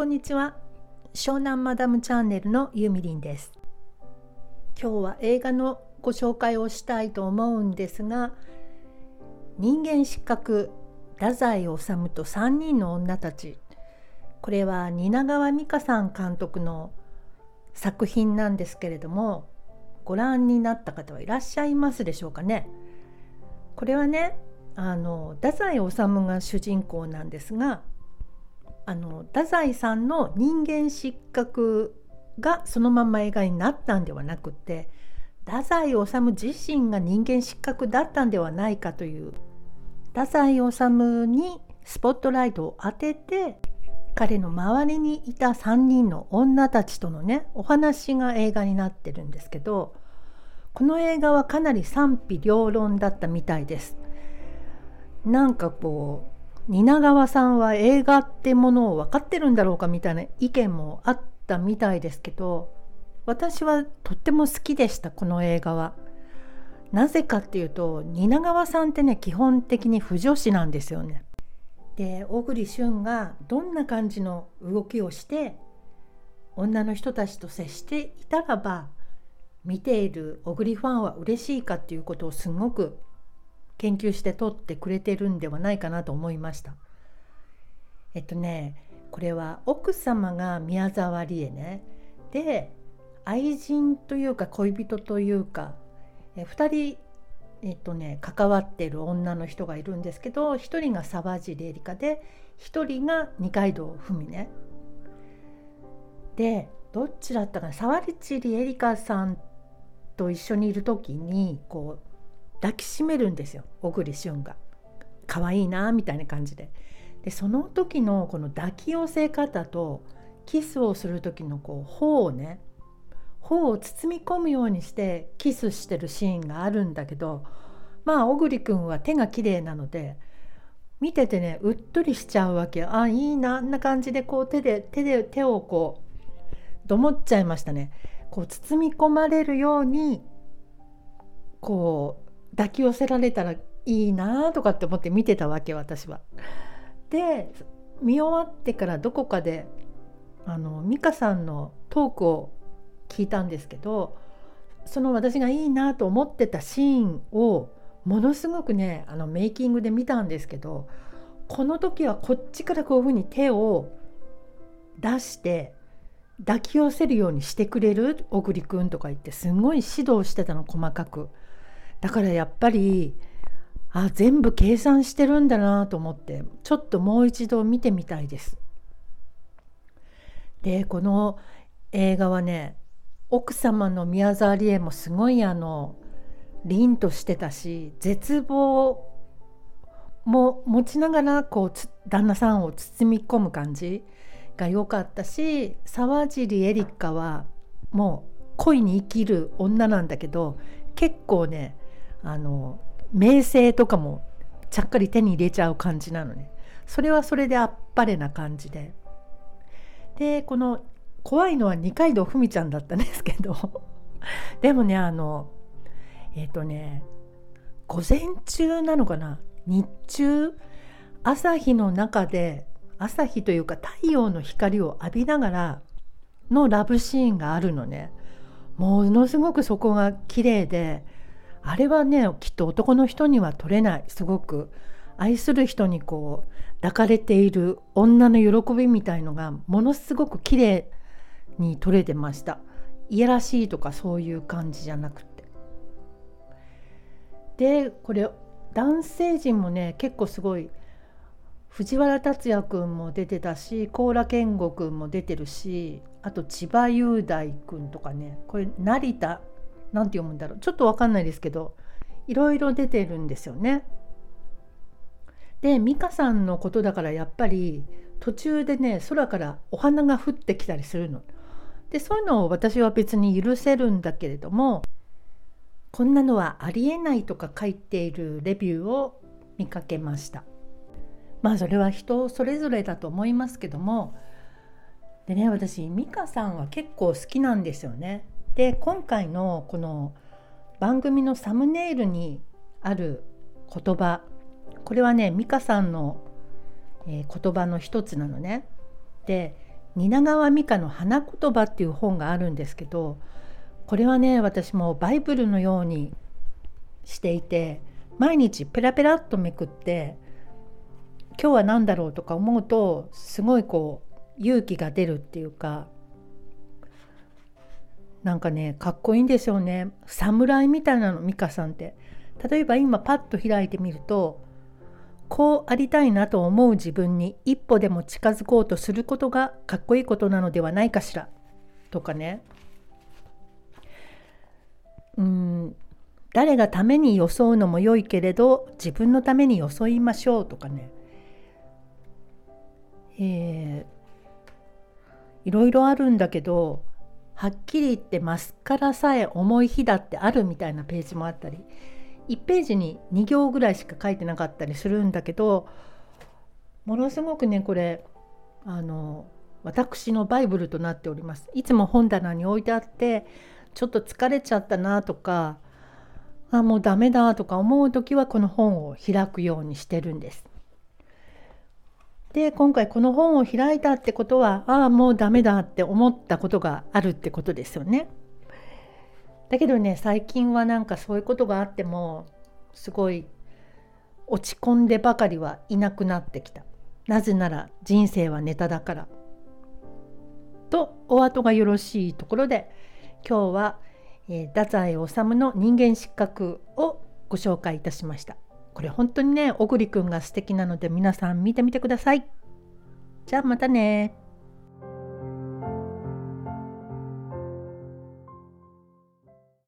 こんにちは。湘南マダムチャンネルのゆみりんです。今日は映画のご紹介をしたいと思うんですが人間失格太宰治と3人の女たち。これは蜷川美香さん監督の作品なんですけれどもご覧になった方はいらっしゃいますでしょうかね。これはねあの太宰治が主人公なんですがあの太宰さんの人間失格がそのまま映画になったんではなくて太宰治自身が人間失格だったんではないかという太宰治にスポットライトを当てて彼の周りにいた3人の女たちとのねお話が映画になってるんですけどこの映画はかなり賛否両論だったみたいです。なんかこう蜷川さんは映画ってものを分かってるんだろうかみたいな意見もあったみたいですけど私はとっても好きでしたこの映画は。なぜかっていうと蜷川さんってね基本的に不女子なんですよね。で小栗旬がどんな感じの動きをして女の人たちと接していたらば見ている小栗ファンは嬉しいかっていうことをすごく研究して撮ってくれてるんではないかなと思いました。えっとねこれは奥様が宮沢りえねで愛人というか恋人というかえ2人えっとね関わってる女の人がいるんですけど1人が沢尻エリカで1人が二階堂ふみね。でどっちだったかな沢尻エリカさんと一緒にいる時にこう抱きしめるんですよ小栗旬が。可愛いなみたいな感じで。でその時のこの抱き寄せ方とキスをする時のこう頬をね頬を包み込むようにしてキスしてるシーンがあるんだけどまあ小栗くんは手が綺麗なので見ててねうっとりしちゃうわけあいいなあんな感じでこう手で手で手をこうどもっちゃいましたね。こう包み込まれるようにこう抱き寄せられたらいいなとかって思って見てたわけ私は。で見終わってからどこかであの美香さんのトークを聞いたんですけどその私がいいなと思ってたシーンをものすごくねあのメイキングで見たんですけどこの時はこっちからこういうふうに手を出して抱き寄せるようにしてくれる小栗くんとか言ってすごい指導してたの細かくだからやっぱりあ全部計算してるんだなと思ってちょっともう一度見てみたいです。でこの映画はね奥様の宮沢りえもすごいあの凛としてたし絶望も持ちながらこう旦那さんを包み込む感じが良かったし沢尻エリカはもう恋に生きる女なんだけど結構ねあの名声とかもちゃっかり手に入れちゃう感じなのね。それはそれであっぱれな感じで。でこの怖いのは二階堂ふみちゃんだったんですけど。でもねあのえっ、ー、とね午前中なのかな？日中朝日の中で朝日というか太陽の光を浴びながらのラブシーンがあるのね。ものすごくそこが綺麗であれはねきっと男の人には撮れないすごく愛する人にこう抱かれている女の喜びみたいのがものすごく綺麗に撮れてました。いやらしいとかそういう感じじゃなくて。でこれ男性陣もね結構すごい藤原竜也君も出てたし高良健吾君も出てるしあと千葉雄大君とかねこれ成田なんて読むんだろうちょっと分かんないですけどいろいろ出てるんですよね。で美香さんのことだからやっぱり途中でね空からお花が降ってきたりするの。でそういうのを私は別に許せるんだけれどもこんなのはありえないとか書いているレビューを見かけましたまあそれは人それぞれだと思いますけどもでね私美香さんは結構好きなんですよねで今回のこの番組のサムネイルにある言葉これはね美香さんの、えー、言葉の一つなのね。で蜷川美香の花言葉っていう本があるんですけどこれはね私もバイブルのようにしていて毎日ペラペラっとめくって今日は何だろうとか思うとすごいこう勇気が出るっていうかなんかねかっこいいんですよね。侍みたいなの美香さんって。例えば今パッと開いてみるとこうありたいなと思う自分に一歩でも近づこうとすることがかっこいいことなのではないかしら。とかね。うん。誰がために装うのも良いけれど自分のために装いましょう。とかね。えー、いろいろあるんだけどはっきり言ってマスカラさえ重い日だってあるみたいなページもあったり1ページに2行ぐらいしか書いてなかったりするんだけどものすごくねこれあの私のバイブルとなっております。いつも本棚に置いてあってちょっと疲れちゃったなとかあもうダメだとか思う時はこの本を開くようにしてるんです。で今回この本を開いたってことはああもうダメだって思ったことがあるってことですよね。だけどね最近はなんかそういうことがあってもすごい落ち込んでばかりはいなくなってきた。なぜなら人生はネタだから。とお後がよろしいところで今日は、えー、太宰治の人間失格をご紹介いたしました。これ本当にね小栗くんが素敵なので皆さん見てみてください。じゃあまたね